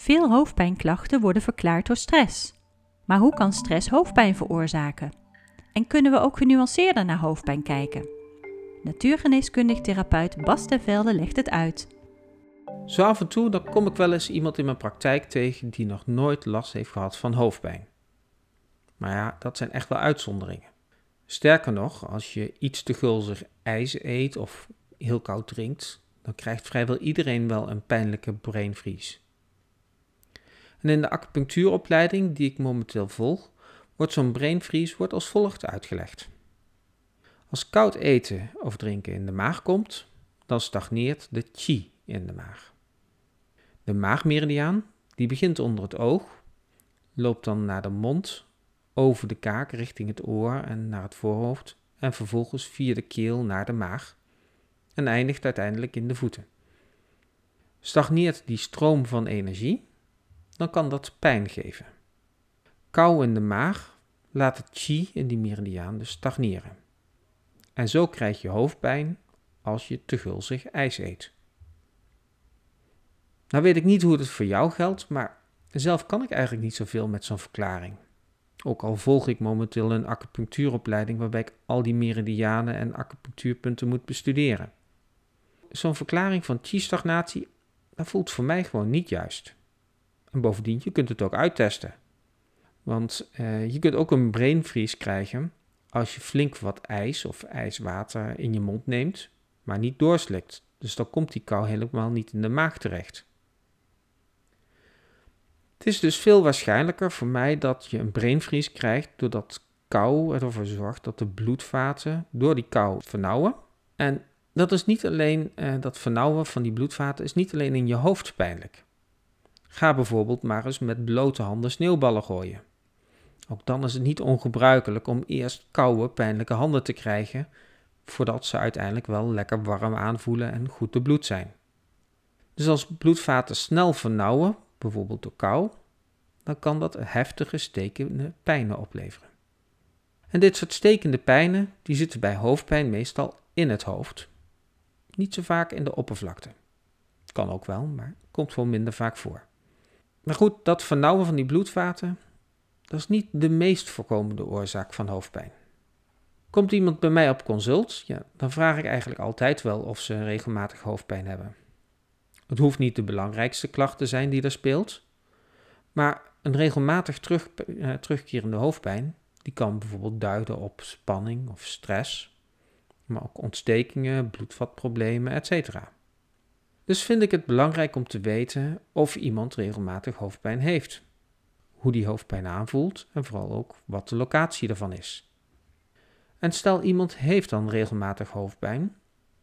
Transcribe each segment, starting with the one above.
Veel hoofdpijnklachten worden verklaard door stress. Maar hoe kan stress hoofdpijn veroorzaken? En kunnen we ook genuanceerder naar hoofdpijn kijken? Natuurgeneeskundig therapeut Bas de Velde legt het uit. Zo af en toe dan kom ik wel eens iemand in mijn praktijk tegen die nog nooit last heeft gehad van hoofdpijn. Maar ja, dat zijn echt wel uitzonderingen. Sterker nog, als je iets te gulzig ijs eet of heel koud drinkt, dan krijgt vrijwel iedereen wel een pijnlijke brain freeze. En in de acupunctuuropleiding die ik momenteel volg, wordt zo'n brain freeze wordt als volgt uitgelegd. Als koud eten of drinken in de maag komt, dan stagneert de chi in de maag. De maagmeridiaan, die begint onder het oog, loopt dan naar de mond, over de kaak richting het oor en naar het voorhoofd en vervolgens via de keel naar de maag en eindigt uiteindelijk in de voeten. Stagneert die stroom van energie, dan kan dat pijn geven. Kou in de maag laat het chi in die meridiaan dus stagneren. En zo krijg je hoofdpijn als je te gulzig ijs eet. Nou weet ik niet hoe het voor jou geldt, maar zelf kan ik eigenlijk niet zoveel met zo'n verklaring. Ook al volg ik momenteel een acupunctuuropleiding waarbij ik al die meridianen en acupunctuurpunten moet bestuderen. Zo'n verklaring van chi-stagnatie, dat voelt voor mij gewoon niet juist. En bovendien, je kunt het ook uittesten. Want uh, je kunt ook een brainvries krijgen als je flink wat ijs of ijswater in je mond neemt, maar niet doorslikt. Dus dan komt die kou helemaal niet in de maag terecht. Het is dus veel waarschijnlijker voor mij dat je een brainvries krijgt doordat kou ervoor zorgt dat de bloedvaten door die kou vernauwen. En dat is niet alleen, uh, dat vernauwen van die bloedvaten is niet alleen in je hoofd pijnlijk. Ga bijvoorbeeld maar eens met blote handen sneeuwballen gooien. Ook dan is het niet ongebruikelijk om eerst koude, pijnlijke handen te krijgen, voordat ze uiteindelijk wel lekker warm aanvoelen en goed te bloed zijn. Dus als bloedvaten snel vernauwen, bijvoorbeeld door kou, dan kan dat heftige stekende pijnen opleveren. En dit soort stekende pijnen, die zitten bij hoofdpijn meestal in het hoofd. Niet zo vaak in de oppervlakte. Kan ook wel, maar komt wel minder vaak voor. Maar goed, dat vernauwen van die bloedvaten, dat is niet de meest voorkomende oorzaak van hoofdpijn. Komt iemand bij mij op consult, ja, dan vraag ik eigenlijk altijd wel of ze regelmatig hoofdpijn hebben. Het hoeft niet de belangrijkste klacht te zijn die er speelt, maar een regelmatig terug, uh, terugkerende hoofdpijn, die kan bijvoorbeeld duiden op spanning of stress, maar ook ontstekingen, bloedvatproblemen, etc. Dus vind ik het belangrijk om te weten of iemand regelmatig hoofdpijn heeft, hoe die hoofdpijn aanvoelt en vooral ook wat de locatie ervan is. En stel iemand heeft dan regelmatig hoofdpijn,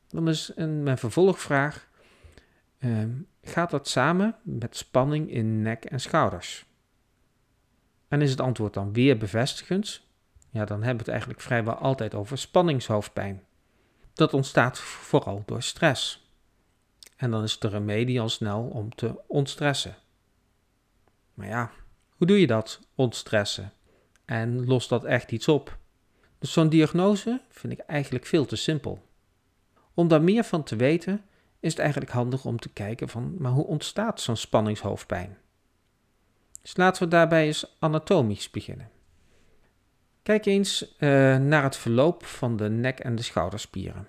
dan is een, mijn vervolgvraag: uh, gaat dat samen met spanning in nek en schouders? En is het antwoord dan weer bevestigend? Ja, dan hebben we het eigenlijk vrijwel altijd over spanningshoofdpijn. Dat ontstaat vooral door stress. En dan is de remedie al snel om te ontstressen. Maar ja, hoe doe je dat, ontstressen? En lost dat echt iets op? Dus zo'n diagnose vind ik eigenlijk veel te simpel. Om daar meer van te weten, is het eigenlijk handig om te kijken van, maar hoe ontstaat zo'n spanningshoofdpijn? Dus laten we daarbij eens anatomisch beginnen. Kijk eens uh, naar het verloop van de nek- en de schouderspieren.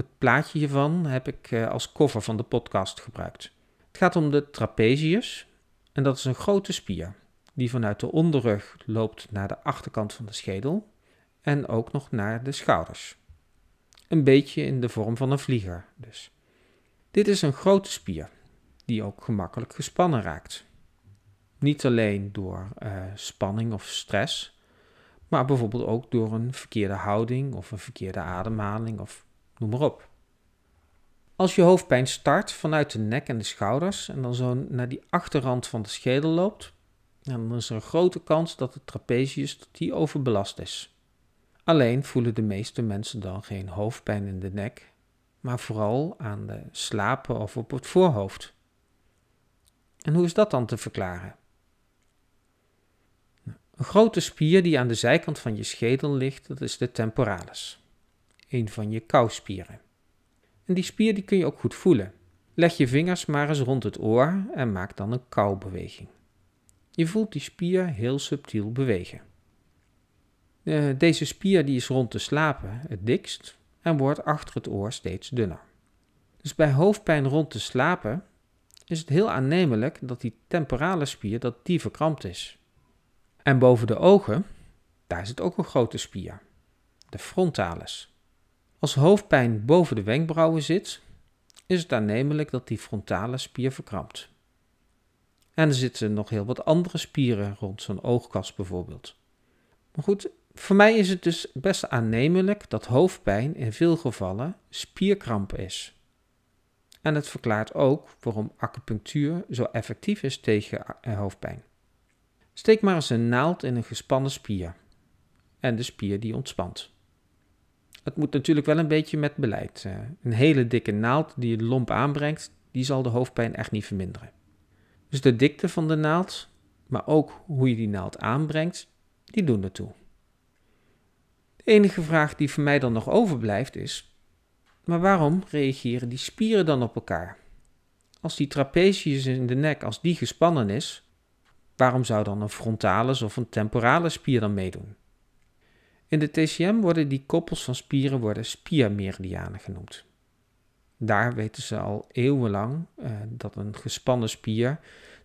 Het plaatje hiervan heb ik uh, als cover van de podcast gebruikt. Het gaat om de trapezius en dat is een grote spier die vanuit de onderrug loopt naar de achterkant van de schedel en ook nog naar de schouders. Een beetje in de vorm van een vlieger dus. Dit is een grote spier die ook gemakkelijk gespannen raakt. Niet alleen door uh, spanning of stress, maar bijvoorbeeld ook door een verkeerde houding of een verkeerde ademhaling of noem maar op. Als je hoofdpijn start vanuit de nek en de schouders en dan zo naar die achterrand van de schedel loopt, dan is er een grote kans dat de trapezius die overbelast is. Alleen voelen de meeste mensen dan geen hoofdpijn in de nek, maar vooral aan de slapen of op het voorhoofd. En hoe is dat dan te verklaren? Een grote spier die aan de zijkant van je schedel ligt, dat is de temporalis, een van je kauwspieren. En die spier die kun je ook goed voelen. Leg je vingers maar eens rond het oor en maak dan een kauwbeweging. Je voelt die spier heel subtiel bewegen. Eh, deze spier die is rond de slapen het dikst en wordt achter het oor steeds dunner. Dus bij hoofdpijn rond de slapen is het heel aannemelijk dat die temporale spier dat die verkrampt is. En boven de ogen, daar zit ook een grote spier, de frontalis. Als hoofdpijn boven de wenkbrauwen zit, is het aannemelijk dat die frontale spier verkrampt. En er zitten nog heel wat andere spieren rond zo'n oogkas bijvoorbeeld. Maar goed, voor mij is het dus best aannemelijk dat hoofdpijn in veel gevallen spierkramp is. En het verklaart ook waarom acupunctuur zo effectief is tegen eh, hoofdpijn. Steek maar eens een naald in een gespannen spier en de spier die ontspant. Het moet natuurlijk wel een beetje met beleid. Eh. Een hele dikke naald die de lomp aanbrengt, die zal de hoofdpijn echt niet verminderen. Dus de dikte van de naald, maar ook hoe je die naald aanbrengt, die doen ertoe. De enige vraag die voor mij dan nog overblijft is: maar waarom reageren die spieren dan op elkaar? Als die trapezius in de nek, als die gespannen is, waarom zou dan een frontalis of een temporale spier dan meedoen? In de TCM worden die koppels van spieren worden spiermeridianen genoemd. Daar weten ze al eeuwenlang uh, dat een gespannen spier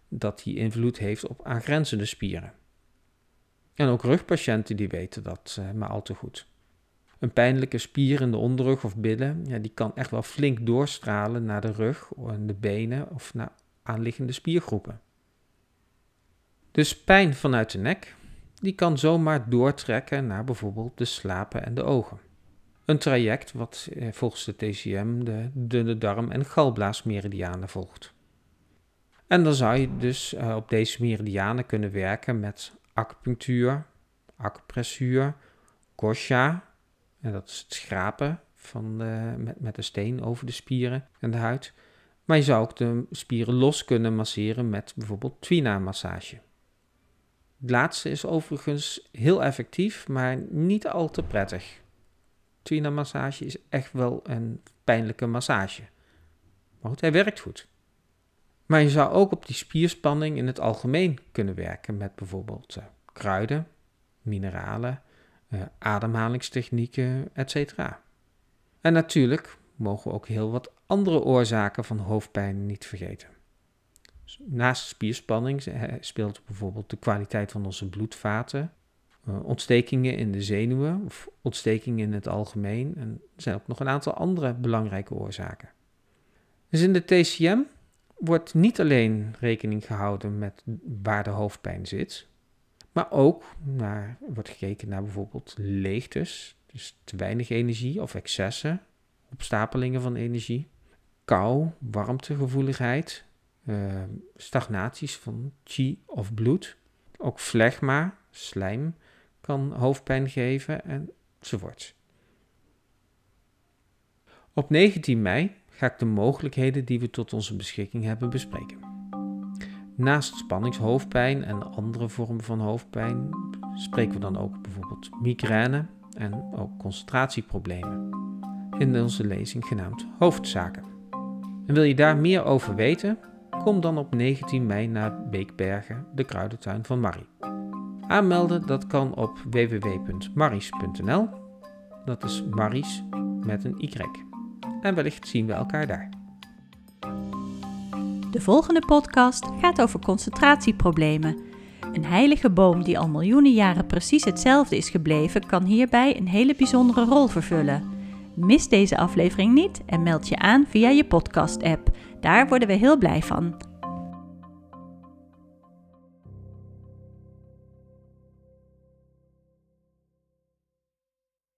dat die invloed heeft op aangrenzende spieren. En ook rugpatiënten die weten dat uh, maar al te goed. Een pijnlijke spier in de onderrug of billen, ja, die kan echt wel flink doorstralen naar de rug en de benen of naar aanliggende spiergroepen. Dus pijn vanuit de nek, die kan zomaar doortrekken naar bijvoorbeeld de slapen en de ogen. Een traject wat eh, volgens de TCM de dunne darm- en galblaasmeridianen volgt. En dan zou je dus uh, op deze meridianen kunnen werken met acupunctuur, acupressuur, kosha, en dat is het schrapen van met, met de steen over de spieren en de huid. Maar je zou ook de spieren los kunnen masseren met bijvoorbeeld twina-massage. Het laatste is overigens heel effectief, maar niet al te prettig. Twina-massage is echt wel een pijnlijke massage. Maar goed, hij werkt goed. Maar je zou ook op die spierspanning in het algemeen kunnen werken met bijvoorbeeld uh, kruiden, mineralen, uh, ademhalingstechnieken, etc. En natuurlijk mogen we ook heel wat andere oorzaken van hoofdpijn niet vergeten. Naast spierspanning speelt bijvoorbeeld de kwaliteit van onze bloedvaten, uh, ontstekingen in de zenuwen of ontstekingen in het algemeen. En er zijn ook nog een aantal andere belangrijke oorzaken. Dus in de TCM wordt niet alleen rekening gehouden met waar de hoofdpijn zit, maar ook naar, wordt gekeken naar bijvoorbeeld leegtes, dus te weinig energie of excessen, opstapelingen van energie, kou, warmtegevoeligheid, uh, stagnaties van chi of bloed, ook flegma, slijm kan hoofdpijn geven enzovoort. Op 19 mei ga ik de mogelijkheden die we tot onze beschikking hebben bespreken. Naast spanningshoofdpijn en andere vormen van hoofdpijn spreken we dan ook bijvoorbeeld migraine en ook concentratieproblemen in onze lezing genaamd Hoofdzaken. En wil je daar meer over weten? Kom dan op 19 mei naar Beekbergen, de kruidentuin van Marie. Aanmelden dat kan op www.maries.nl. Dat is Maries met een Y. En wellicht zien we elkaar daar. De volgende podcast gaat over concentratieproblemen. Een heilige boom die al miljoenen jaren precies hetzelfde is gebleven, kan hierbij een hele bijzondere rol vervullen. Mis deze aflevering niet en meld je aan via je podcast-app. Daar worden we heel blij van.